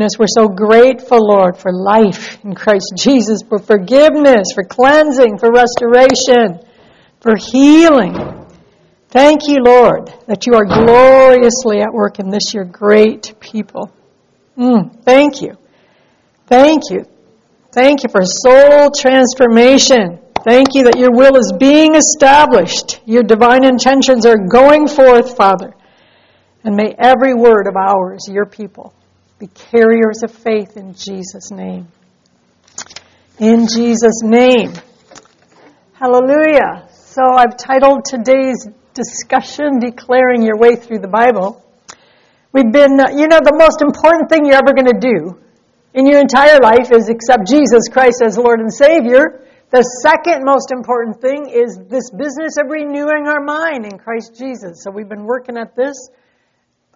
Goodness, We're so grateful, Lord, for life in Christ Jesus, for forgiveness, for cleansing, for restoration, for healing. Thank you, Lord, that you are gloriously at work in this, your great people. Mm, thank you. Thank you. Thank you for soul transformation. Thank you that your will is being established. Your divine intentions are going forth, Father. And may every word of ours, your people, be carriers of faith in Jesus' name. In Jesus' name. Hallelujah. So I've titled today's discussion, Declaring Your Way Through the Bible. We've been, uh, you know, the most important thing you're ever going to do in your entire life is accept Jesus Christ as Lord and Savior. The second most important thing is this business of renewing our mind in Christ Jesus. So we've been working at this.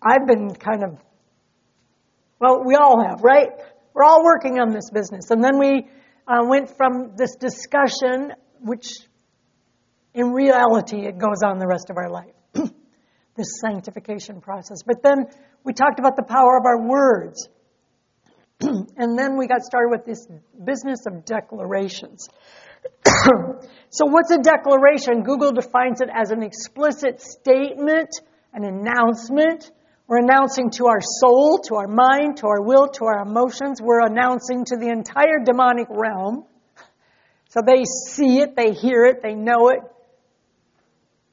I've been kind of well, we all have, right? We're all working on this business. And then we uh, went from this discussion, which in reality it goes on the rest of our life, this sanctification process. But then we talked about the power of our words. and then we got started with this business of declarations. so, what's a declaration? Google defines it as an explicit statement, an announcement we're announcing to our soul, to our mind, to our will, to our emotions. We're announcing to the entire demonic realm. So they see it, they hear it, they know it,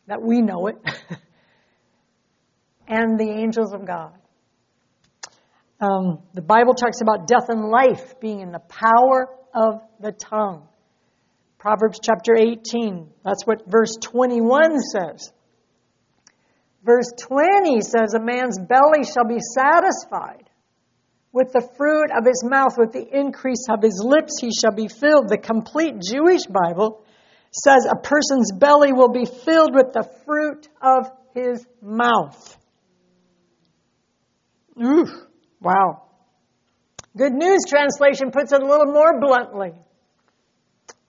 that we know it, and the angels of God. Um, the Bible talks about death and life being in the power of the tongue. Proverbs chapter 18, that's what verse 21 says. Verse 20 says, A man's belly shall be satisfied. With the fruit of his mouth, with the increase of his lips, he shall be filled. The complete Jewish Bible says a person's belly will be filled with the fruit of his mouth. Ooh, wow. Good News Translation puts it a little more bluntly.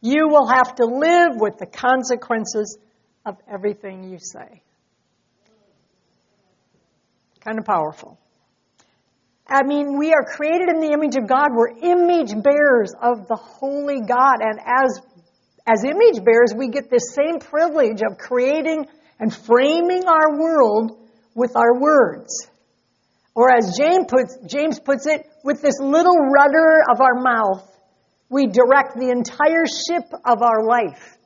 You will have to live with the consequences of everything you say. Kind of powerful. I mean, we are created in the image of God. We're image bearers of the holy God. And as, as image bearers, we get this same privilege of creating and framing our world with our words. Or as James puts, James puts it, with this little rudder of our mouth, we direct the entire ship of our life.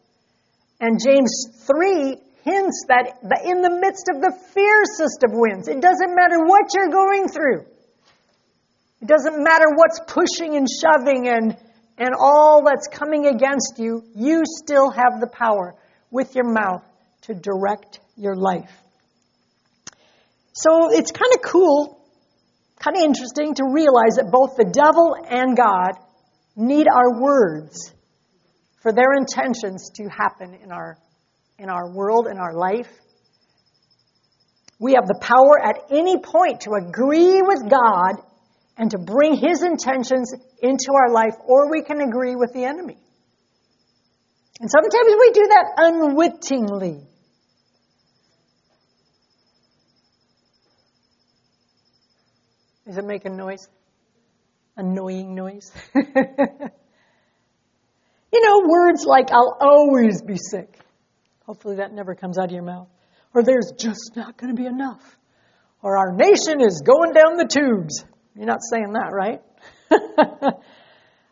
And James 3 hints that in the midst of the fiercest of winds, it doesn't matter what you're going through. It doesn't matter what's pushing and shoving and, and all that's coming against you, you still have the power with your mouth to direct your life. So it's kind of cool, kind of interesting to realize that both the devil and God need our words for their intentions to happen in our in our world, in our life. We have the power at any point to agree with God and to bring His intentions into our life, or we can agree with the enemy. And sometimes we do that unwittingly. Is it making noise? Annoying noise? you know, words like, I'll always be sick. Hopefully that never comes out of your mouth. Or there's just not going to be enough. Or our nation is going down the tubes. You're not saying that, right?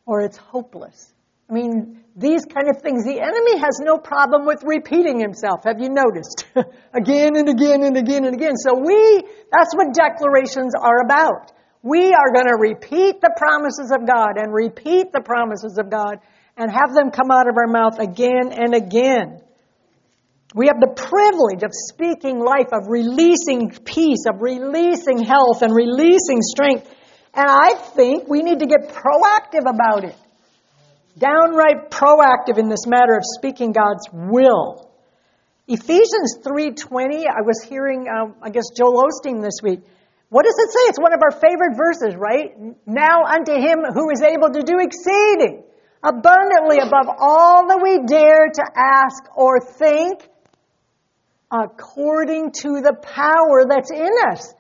or it's hopeless. I mean, these kind of things, the enemy has no problem with repeating himself. Have you noticed? again and again and again and again. So we, that's what declarations are about. We are going to repeat the promises of God and repeat the promises of God and have them come out of our mouth again and again. We have the privilege of speaking life, of releasing peace, of releasing health, and releasing strength. And I think we need to get proactive about it. Downright proactive in this matter of speaking God's will. Ephesians 3.20, I was hearing, um, I guess, Joel Osteen this week. What does it say? It's one of our favorite verses, right? Now unto him who is able to do exceeding, abundantly above all that we dare to ask or think, according to the power that's in us.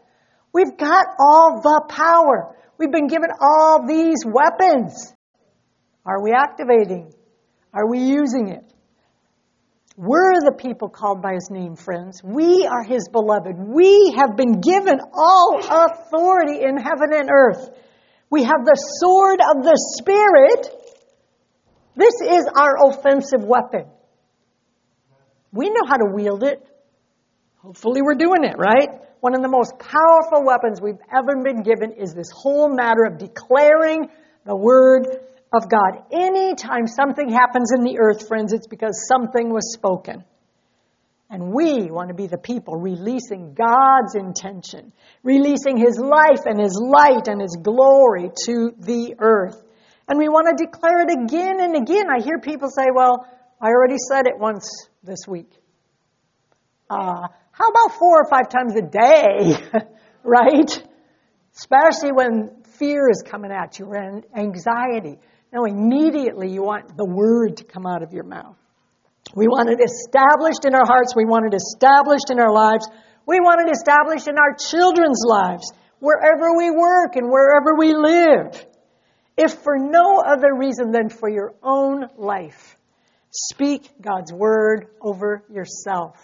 We've got all the power. We've been given all these weapons. Are we activating? Are we using it? We're the people called by his name, friends. We are his beloved. We have been given all authority in heaven and earth. We have the sword of the Spirit. This is our offensive weapon. We know how to wield it. Hopefully, we're doing it, right? One of the most powerful weapons we've ever been given is this whole matter of declaring the Word of God. Anytime something happens in the earth, friends, it's because something was spoken. And we want to be the people releasing God's intention, releasing His life and His light and His glory to the earth. And we want to declare it again and again. I hear people say, well, I already said it once this week. Uh, how about four or five times a day? right? Especially when fear is coming at you and anxiety. No, immediately you want the word to come out of your mouth. We want it established in our hearts. We want it established in our lives. We want it established in our children's lives, wherever we work and wherever we live. If for no other reason than for your own life, speak God's word over yourself.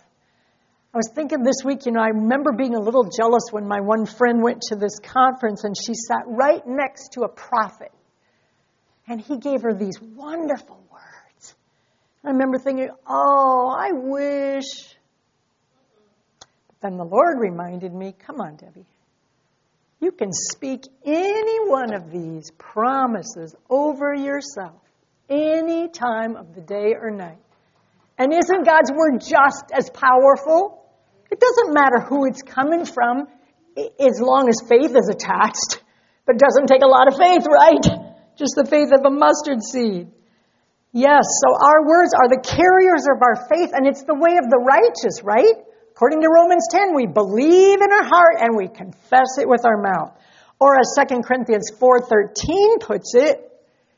I was thinking this week, you know, I remember being a little jealous when my one friend went to this conference and she sat right next to a prophet. And he gave her these wonderful words. I remember thinking, oh, I wish. But then the Lord reminded me, come on, Debbie. You can speak any one of these promises over yourself any time of the day or night. And isn't God's word just as powerful? It doesn't matter who it's coming from as long as faith is attached. But it doesn't take a lot of faith, right? just the faith of a mustard seed. Yes, so our words are the carriers of our faith, and it's the way of the righteous, right? According to Romans 10, we believe in our heart and we confess it with our mouth. Or as 2 Corinthians 4.13 puts it,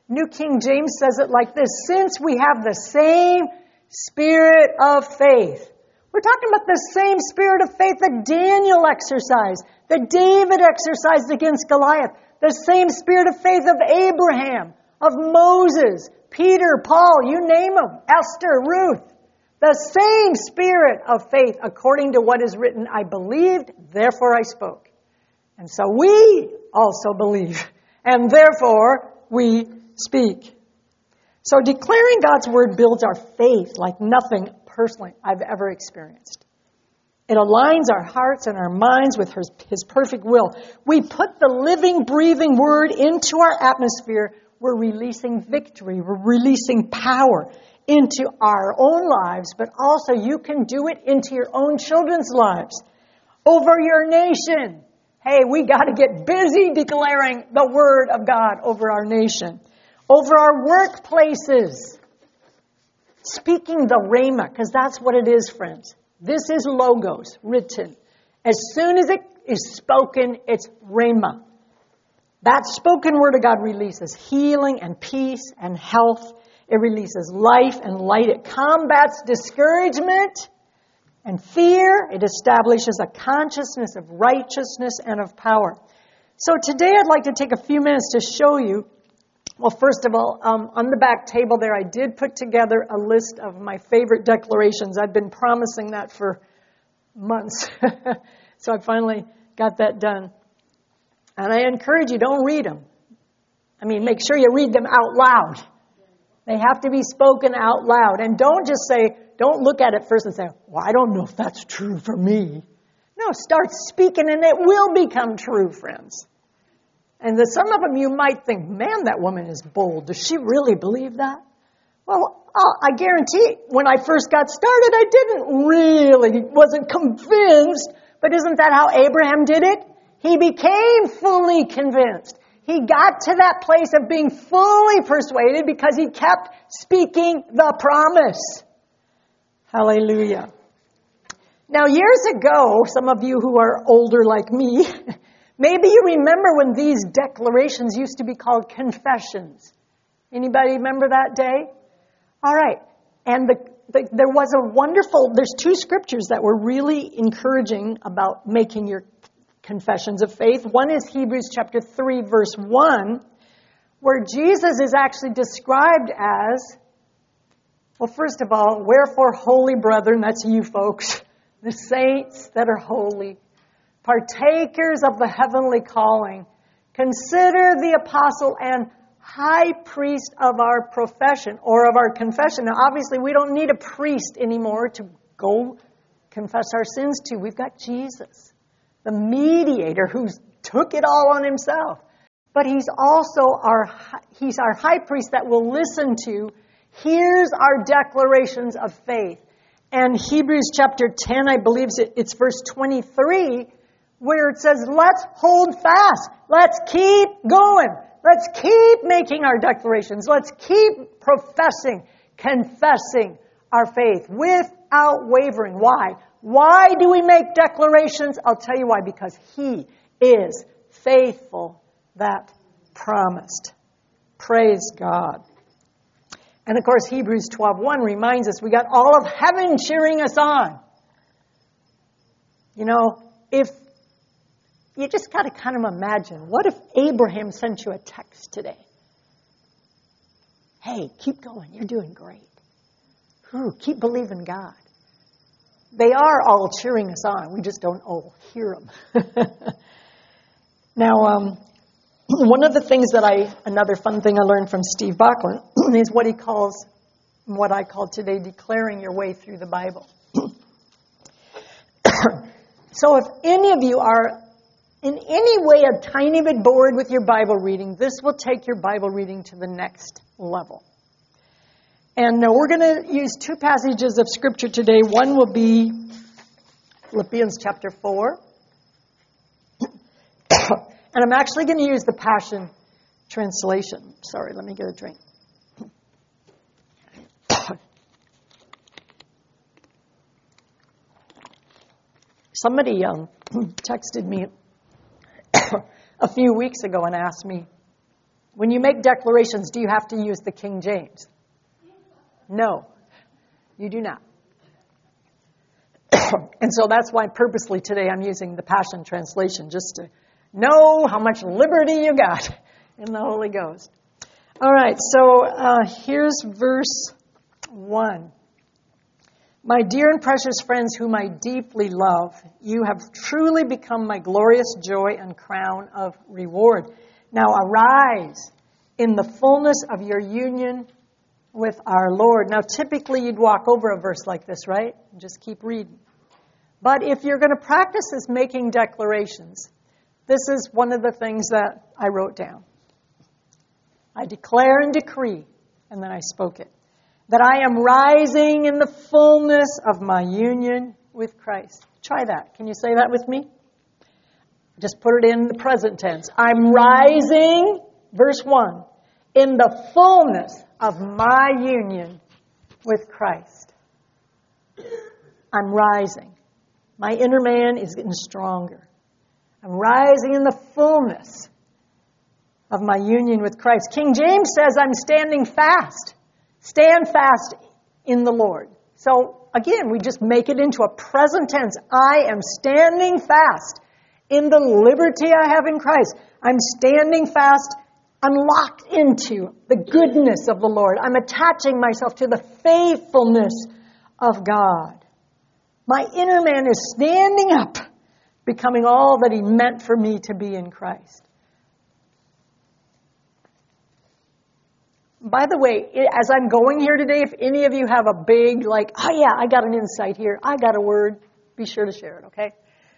New King James says it like this, since we have the same spirit of faith. We're talking about the same spirit of faith that Daniel exercised, that David exercised against Goliath, the same spirit of faith of Abraham, of Moses, Peter, Paul, you name them, Esther, Ruth. The same spirit of faith according to what is written, I believed, therefore I spoke. And so we also believe, and therefore we speak. So declaring God's word builds our faith like nothing personally I've ever experienced. It aligns our hearts and our minds with his, his perfect will. We put the living, breathing word into our atmosphere. We're releasing victory. We're releasing power into our own lives, but also you can do it into your own children's lives. Over your nation. Hey, we got to get busy declaring the word of God over our nation. Over our workplaces. Speaking the Rhema, because that's what it is, friends. This is logos written. As soon as it is spoken, it's rhema. That spoken word of God releases healing and peace and health. It releases life and light. It combats discouragement and fear. It establishes a consciousness of righteousness and of power. So today I'd like to take a few minutes to show you well, first of all, um, on the back table there, I did put together a list of my favorite declarations. I've been promising that for months. so I finally got that done. And I encourage you, don't read them. I mean, make sure you read them out loud. They have to be spoken out loud. And don't just say, don't look at it first and say, well, I don't know if that's true for me. No, start speaking and it will become true, friends. And the, some of them you might think, man, that woman is bold. Does she really believe that? Well, uh, I guarantee when I first got started, I didn't really, wasn't convinced. But isn't that how Abraham did it? He became fully convinced. He got to that place of being fully persuaded because he kept speaking the promise. Hallelujah. Now, years ago, some of you who are older like me, maybe you remember when these declarations used to be called confessions. Anybody remember that day? All right. And the, the, there was a wonderful, there's two scriptures that were really encouraging about making your confessions of faith. One is Hebrews chapter 3 verse 1, where Jesus is actually described as, well, first of all, wherefore holy brethren, that's you folks, the saints that are holy, partakers of the heavenly calling, consider the apostle and high priest of our profession or of our confession. Now, obviously, we don't need a priest anymore to go confess our sins to. We've got Jesus, the mediator who took it all on himself. But he's also our, he's our high priest that will listen to, hears our declarations of faith. And Hebrews chapter 10, I believe it's verse 23, where it says, let's hold fast. Let's keep going. Let's keep making our declarations. Let's keep professing, confessing our faith without wavering. Why? Why do we make declarations? I'll tell you why. Because He is faithful that promised. Praise God. And of course, Hebrews 12:1 reminds us we got all of heaven cheering us on. You know, if you just got to kind of imagine what if Abraham sent you a text today? Hey, keep going. You're doing great. Keep believing God. They are all cheering us on. We just don't all hear them. now, um, one of the things that I, another fun thing I learned from Steve Bachman is what he calls, what I call today, declaring your way through the Bible. so if any of you are in any way a tiny bit bored with your Bible reading, this will take your Bible reading to the next level. And we're going to use two passages of Scripture today. One will be Philippians chapter 4. and I'm actually going to use the Passion Translation. Sorry, let me get a drink. Somebody um, texted me a few weeks ago and asked me, when you make declarations, do you have to use the King James? No, you do not. and so that's why purposely today I'm using the Passion Translation, just to know how much liberty you got in the Holy Ghost. All right, so uh, here's verse 1. My dear and precious friends, whom I deeply love, you have truly become my glorious joy and crown of reward. Now arise in the fullness of your union with our Lord. Now, typically you'd walk over a verse like this, right? Just keep reading. But if you're going to practice this making declarations, this is one of the things that I wrote down. I declare and decree, and then I spoke it that I am rising in the fullness of my union with Christ. Try that. Can you say that with me? Just put it in the present tense. I'm rising, verse 1, in the fullness of my union with Christ. I'm rising. My inner man is getting stronger. I'm rising in the fullness of my union with Christ. King James says I'm standing fast. Stand fast in the Lord. So again, we just make it into a present tense. I am standing fast in the liberty I have in Christ. I'm standing fast. I'm locked into the goodness of the Lord. I'm attaching myself to the faithfulness of God. My inner man is standing up, becoming all that he meant for me to be in Christ. By the way, as I'm going here today, if any of you have a big, like, oh yeah, I got an insight here, I got a word, be sure to share it, okay?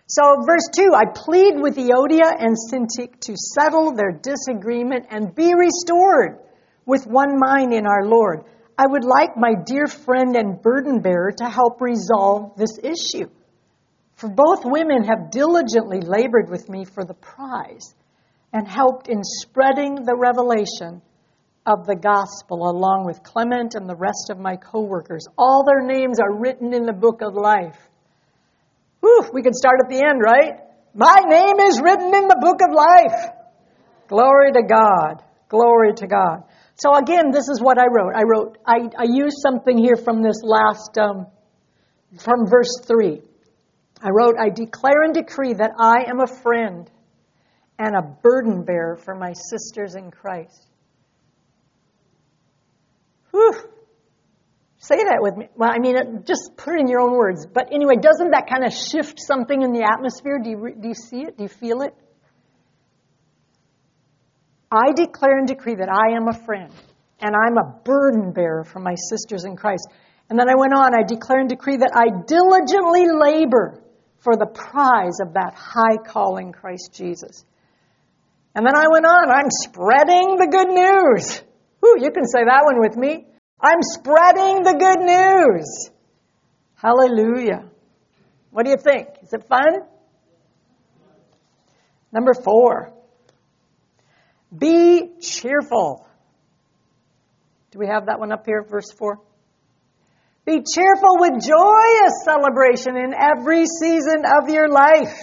So, verse 2 I plead with Euodia and Syntyche to settle their disagreement and be restored with one mind in our Lord. I would like my dear friend and burden bearer to help resolve this issue. For both women have diligently labored with me for the prize and helped in spreading the revelation of the gospel along with Clement and the rest of my co-workers. All their names are written in the book of life. Whew, we could start at the end, right? My name is written in the book of life. Glory to God. Glory to God. So again, this is what I wrote. I wrote, I, I used something here from this last, um, from verse 3. I wrote, I declare and decree that I am a friend and a burden bearer for my sisters in Christ. Whew. Say that with me. Well, I mean, just put it in your own words. But anyway, doesn't that kind of shift something in the atmosphere? Do you, do you see it? Do you feel it? I declare and decree that I am a friend and I'm a burden bearer for my sisters in Christ. And then I went on, I declare and decree that I diligently labor for the prize of that high calling Christ Jesus. And then I went on, I'm spreading the good news. Ooh, you can say that one with me. I'm spreading the good news. Hallelujah. What do you think? Is it fun? Number four. Be cheerful. Do we have that one up here, verse 4? Be cheerful with joyous celebration in every season of your life.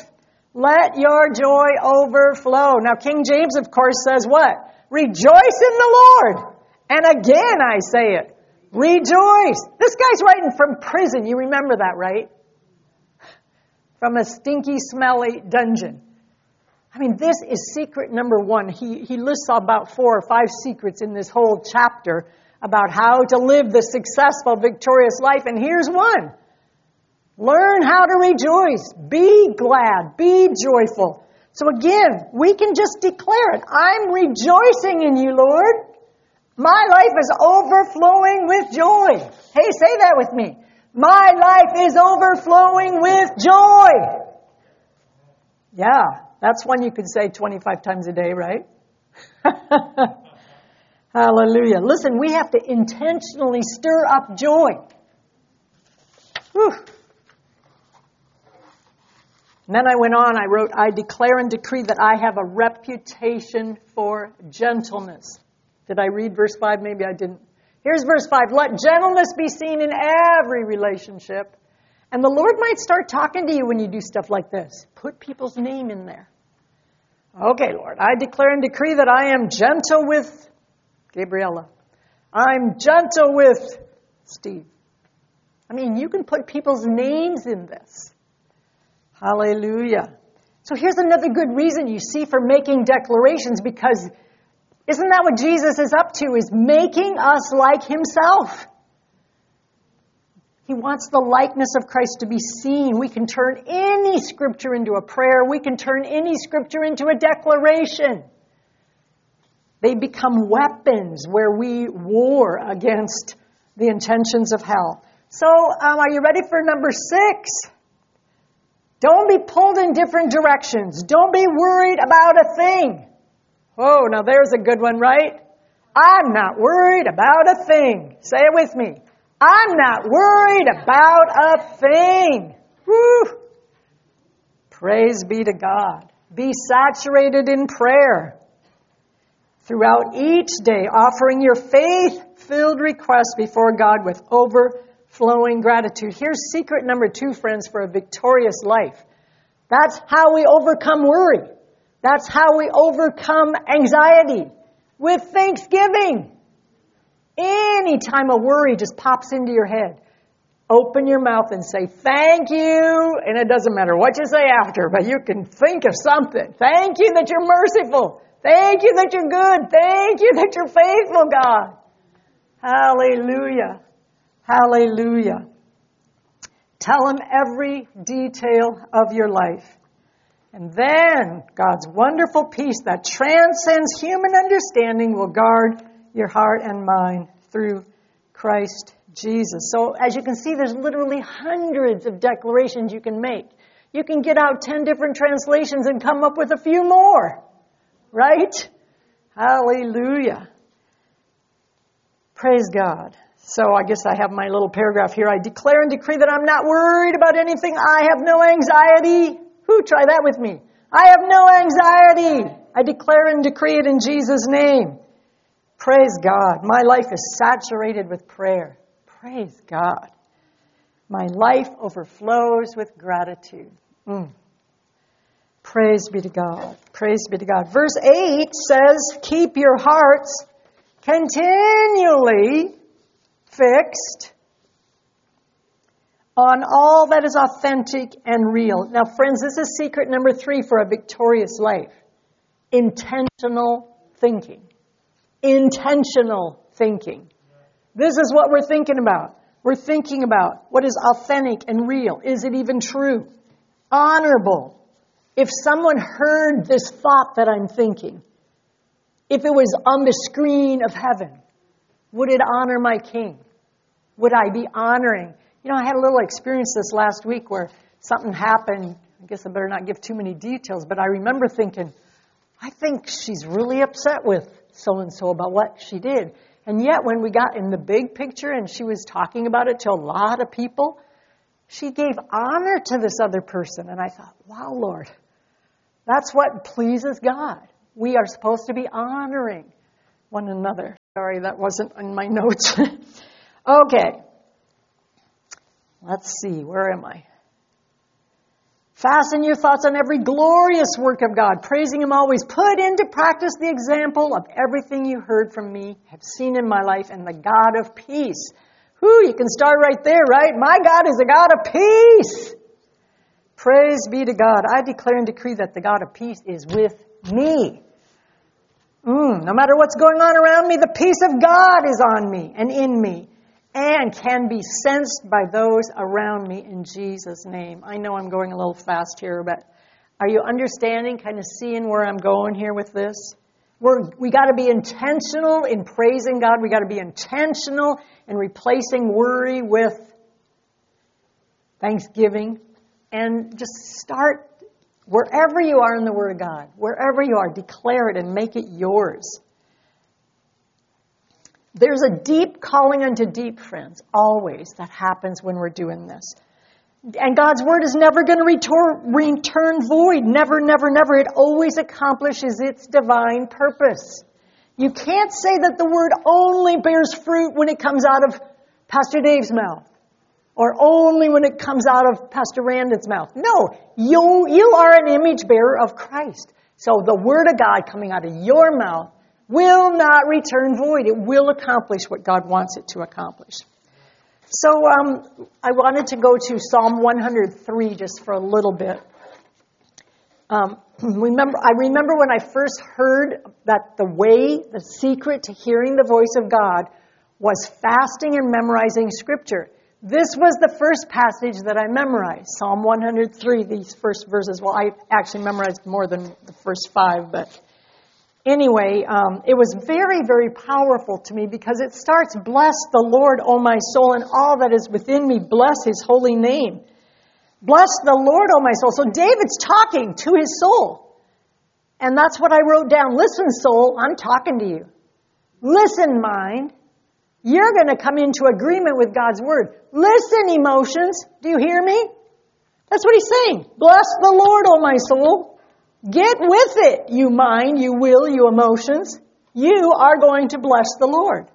Let your joy overflow. Now, King James, of course, says what? Rejoice in the Lord. And again, I say it. Rejoice. This guy's writing from prison. You remember that, right? From a stinky, smelly dungeon. I mean, this is secret number one. He, he lists about four or five secrets in this whole chapter about how to live the successful, victorious life. And here's one. Learn how to rejoice. Be glad. Be joyful. So again, we can just declare it. I'm rejoicing in you, Lord. My life is overflowing with joy. Hey, say that with me. My life is overflowing with joy. Yeah, that's one you could say 25 times a day, right? Hallelujah. Listen, we have to intentionally stir up joy. Whew. And then I went on, I wrote, I declare and decree that I have a reputation for gentleness. Did I read verse 5? Maybe I didn't. Here's verse 5. Let gentleness be seen in every relationship. And the Lord might start talking to you when you do stuff like this. Put people's name in there. Okay, Lord, I declare and decree that I am gentle with Gabriella. I'm gentle with Steve. I mean, you can put people's names in this. Hallelujah. So here's another good reason you see for making declarations because isn't that what Jesus is up to? Is making us like himself. He wants the likeness of Christ to be seen. We can turn any scripture into a prayer. We can turn any scripture into a declaration. They become weapons where we war against the intentions of hell. So, um, are you ready for number six? Don't be pulled in different directions. Don't be worried about a thing. Oh, now there's a good one, right? I'm not worried about a thing. Say it with me. I'm not worried about a thing. Woo! Praise be to God. Be saturated in prayer throughout each day, offering your faith filled requests before God with overflowing gratitude. Here's secret number two, friends, for a victorious life. That's how we overcome worry. That's how we overcome anxiety with thanksgiving. Any time a worry just pops into your head, open your mouth and say, Thank you. And it doesn't matter what you say after, but you can think of something. Thank you that you're merciful. Thank you that you're good. Thank you that you're faithful, God. Hallelujah. Hallelujah. Tell him every detail of your life. And then God's wonderful peace that transcends human understanding will guard your heart and mind through Christ Jesus. So as you can see, there's literally hundreds of declarations you can make. You can get out 10 different translations and come up with a few more. Right? Hallelujah. Praise God. So I guess I have my little paragraph here. I declare and decree that I'm not worried about anything. I have no anxiety. Try that with me? I have no anxiety. I declare and decree it in Jesus' name. Praise God. My life is saturated with prayer. Praise God. My life overflows with gratitude. Mm. Praise be to God. Praise be to God. Verse 8 says, Keep your hearts continually fixed on all that is authentic and real. Now, friends, this is secret number three for a victorious life intentional thinking. Intentional thinking. This is what we're thinking about. We're thinking about what is authentic and real. Is it even true? Honorable. If someone heard this thought that I'm thinking, if it was on the screen of heaven, would it honor my king? Would I be honoring? You know, I had a little experience this last week where something happened. I guess I better not give too many details, but I remember thinking, I think she's really upset with so and so about what she did. And yet, when we got in the big picture and she was talking about it to a lot of people, she gave honor to this other person. And I thought, wow, Lord, that's what pleases God. We are supposed to be honoring one another. Sorry, that wasn't in my notes. okay. Let's see, where am I? Fasten your thoughts on every glorious work of God, praising Him always. Put into practice the example of everything you heard from me, have seen in my life, and the God of peace. Whew, you can start right there, right? My God is a God of peace. Praise be to God. I declare and decree that the God of peace is with me. Mm, no matter what's going on around me, the peace of God is on me and in me and can be sensed by those around me in Jesus' name. I know I'm going a little fast here, but are you understanding, kind of seeing where I'm going here with this? We're, we got to be intentional in praising God. We got to be intentional in replacing worry with thanksgiving. And just start wherever you are in the Word of God, wherever you are, declare it and make it yours. There's a deep calling unto deep, friends, always, that happens when we're doing this. And God's word is never going to return, return void. Never, never, never. It always accomplishes its divine purpose. You can't say that the word only bears fruit when it comes out of Pastor Dave's mouth. Or only when it comes out of Pastor Randon's mouth. No, you, you are an image bearer of Christ. So the word of God coming out of your mouth will not return void. It will accomplish what God wants it to accomplish. So um, I wanted to go to Psalm 103 just for a little bit. Um, remember, I remember when I first heard that the way, the secret to hearing the voice of God was fasting and memorizing Scripture. This was the first passage that I memorized, Psalm 103, these first verses. Well, I actually memorized more than the first five, but anyway, um, it was very, very powerful to me because it starts, Bless the Lord, O my soul, and all that is within me, bless his holy name. Bless the Lord, O my soul. So David's talking to his soul. And that's what I wrote down. Listen, soul, I'm talking to you. Listen, mind. You're going to come into agreement with God's word. Listen, emotions. Do you hear me? That's what he's saying. Bless the Lord, O my soul. Get with it, you mind, you will, you emotions. You are going to bless the Lord.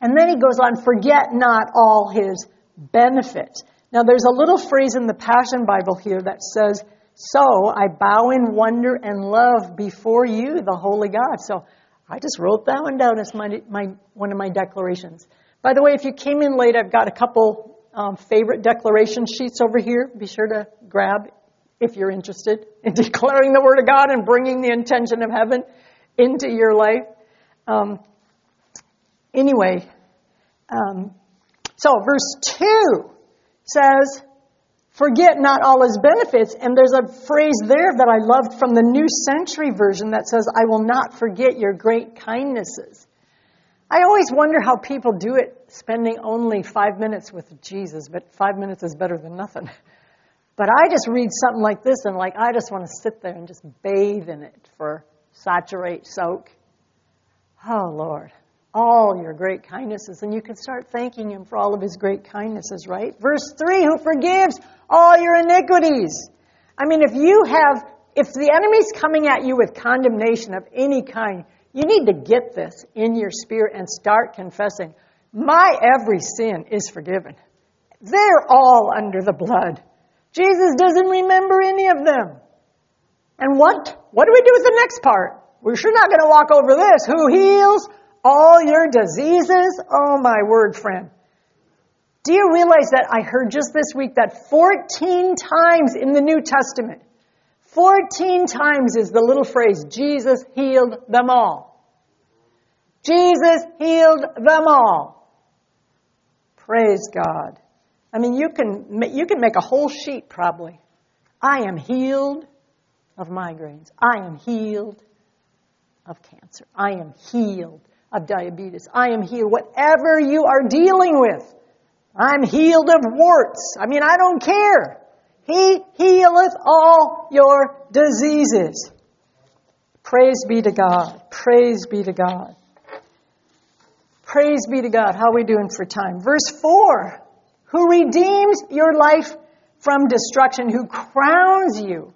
And then he goes on, forget not all his benefits. Now there's a little phrase in the Passion Bible here that says, So I bow in wonder and love before you, the Holy God. So I just wrote that one down as my, my one of my declarations. By the way, if you came in late, I've got a couple um, favorite declaration sheets over here. Be sure to grab if you're interested in declaring the Word of God and bringing the intention of heaven into your life. Um, anyway, um, so verse 2 says, Forget not all his benefits. And there's a phrase there that I loved from the New Century Version that says, I will not forget your great kindnesses. I always wonder how people do it spending only five minutes with Jesus, but five minutes is better than nothing. But I just read something like this and like I just want to sit there and just bathe in it for saturate, soak. Oh Lord. all your great kindnesses. And you can start thanking Him for all of His great kindnesses, right? Verse 3 Who forgives all your iniquities. I mean, if you have, if the enemy's coming at you with condemnation of any kind, you need to get this in your spirit and start confessing. My every sin is forgiven. They're all under the blood. Jesus doesn't remember any of them. And what? What do we do with the next part? We're sure not going to walk over this. Who heals all your diseases? Oh my word, friend. Do you realize that I heard just this week that 14 times in the New Testament, 14 times is the little phrase, Jesus healed them all. Jesus healed them all. Praise God. I mean, you can, you can make a whole sheet probably. I am healed of migraines. I am healed of cancer. I am healed of diabetes. I am healed. Whatever you are dealing with, I'm healed of warts. I mean, I don't care. He healeth all your diseases. Praise be to God. Praise be to God. Praise be to God. How are we doing for time? Verse 4 Who redeems your life from destruction, who crowns you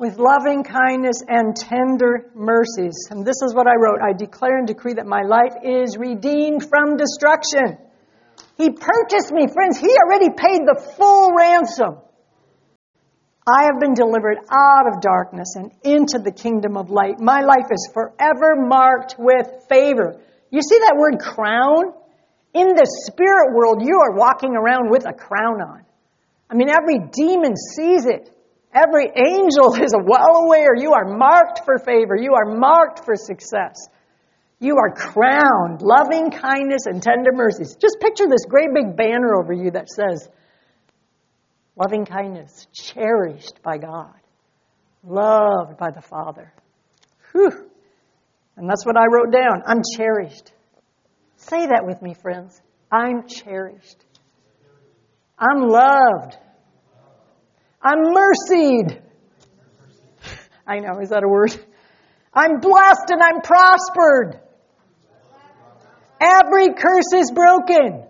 with loving kindness and tender mercies. And this is what I wrote I declare and decree that my life is redeemed from destruction. He purchased me, friends. He already paid the full ransom. I have been delivered out of darkness and into the kingdom of light. My life is forever marked with favor. You see that word crown? In the spirit world, you are walking around with a crown on. I mean, every demon sees it. Every angel is well aware you are marked for favor. You are marked for success. You are crowned, loving kindness and tender mercies. Just picture this great big banner over you that says, loving kindness, cherished by God, loved by the Father. Whew. And that's what I wrote down. I'm cherished. Say that with me, friends. I'm cherished. I'm loved. I'm mercied. I know, is that a word? I'm blessed and I'm prospered. Every curse is broken.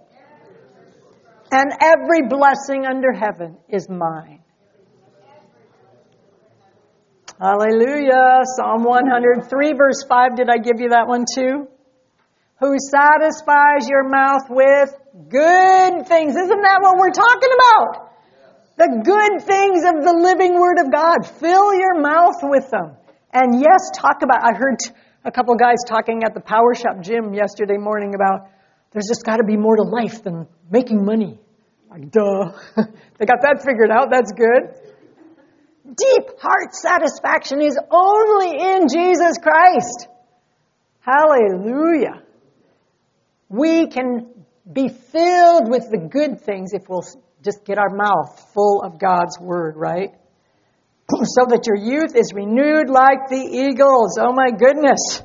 And every blessing under heaven is mine. Hallelujah. Psalm 103, verse 5. Did I give you that one too? Who satisfies your mouth with good things. Isn't that what we're talking about? The good things of the living Word of God. Fill your mouth with them. And yes, talk about, I heard a couple guys talking at the Power Shop gym yesterday morning about there's just got to be more to life than making money. Like, duh. they got that figured out. That's good. Deep heart satisfaction is only in Jesus Christ. Hallelujah. We can be filled with the good things if we'll just get our mouth full of God's word, right? so that your youth is renewed like the eagles. Oh my goodness.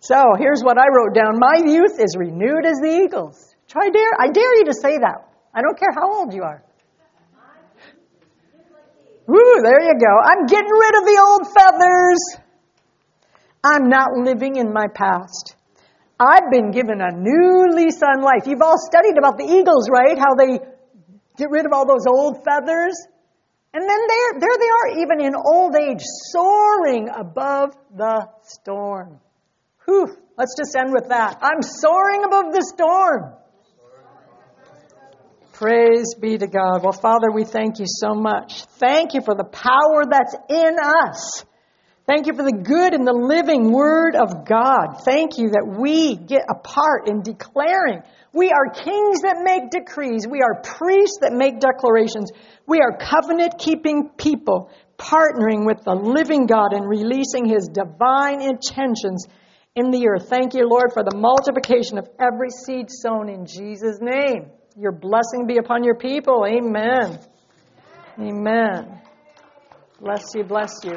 So here's what I wrote down. My youth is renewed as the eagles. Try dare, I dare you to say that. I don't care how old you are. Woo, there you go. I'm getting rid of the old feathers. I'm not living in my past. I've been given a new lease on life. You've all studied about the eagles, right? How they get rid of all those old feathers. And then there, there they are, even in old age, soaring above the storm. Whew, let's just end with that. I'm soaring above the storm. Praise be to God. Well, Father, we thank you so much. Thank you for the power that's in us. Thank you for the good and the living Word of God. Thank you that we get a part in declaring. We are kings that make decrees. We are priests that make declarations. We are covenant keeping people partnering with the living God and releasing His divine intentions in the earth. Thank you, Lord, for the multiplication of every seed sown in Jesus' name. Your blessing be upon your people. Amen. Amen. Bless you, bless you.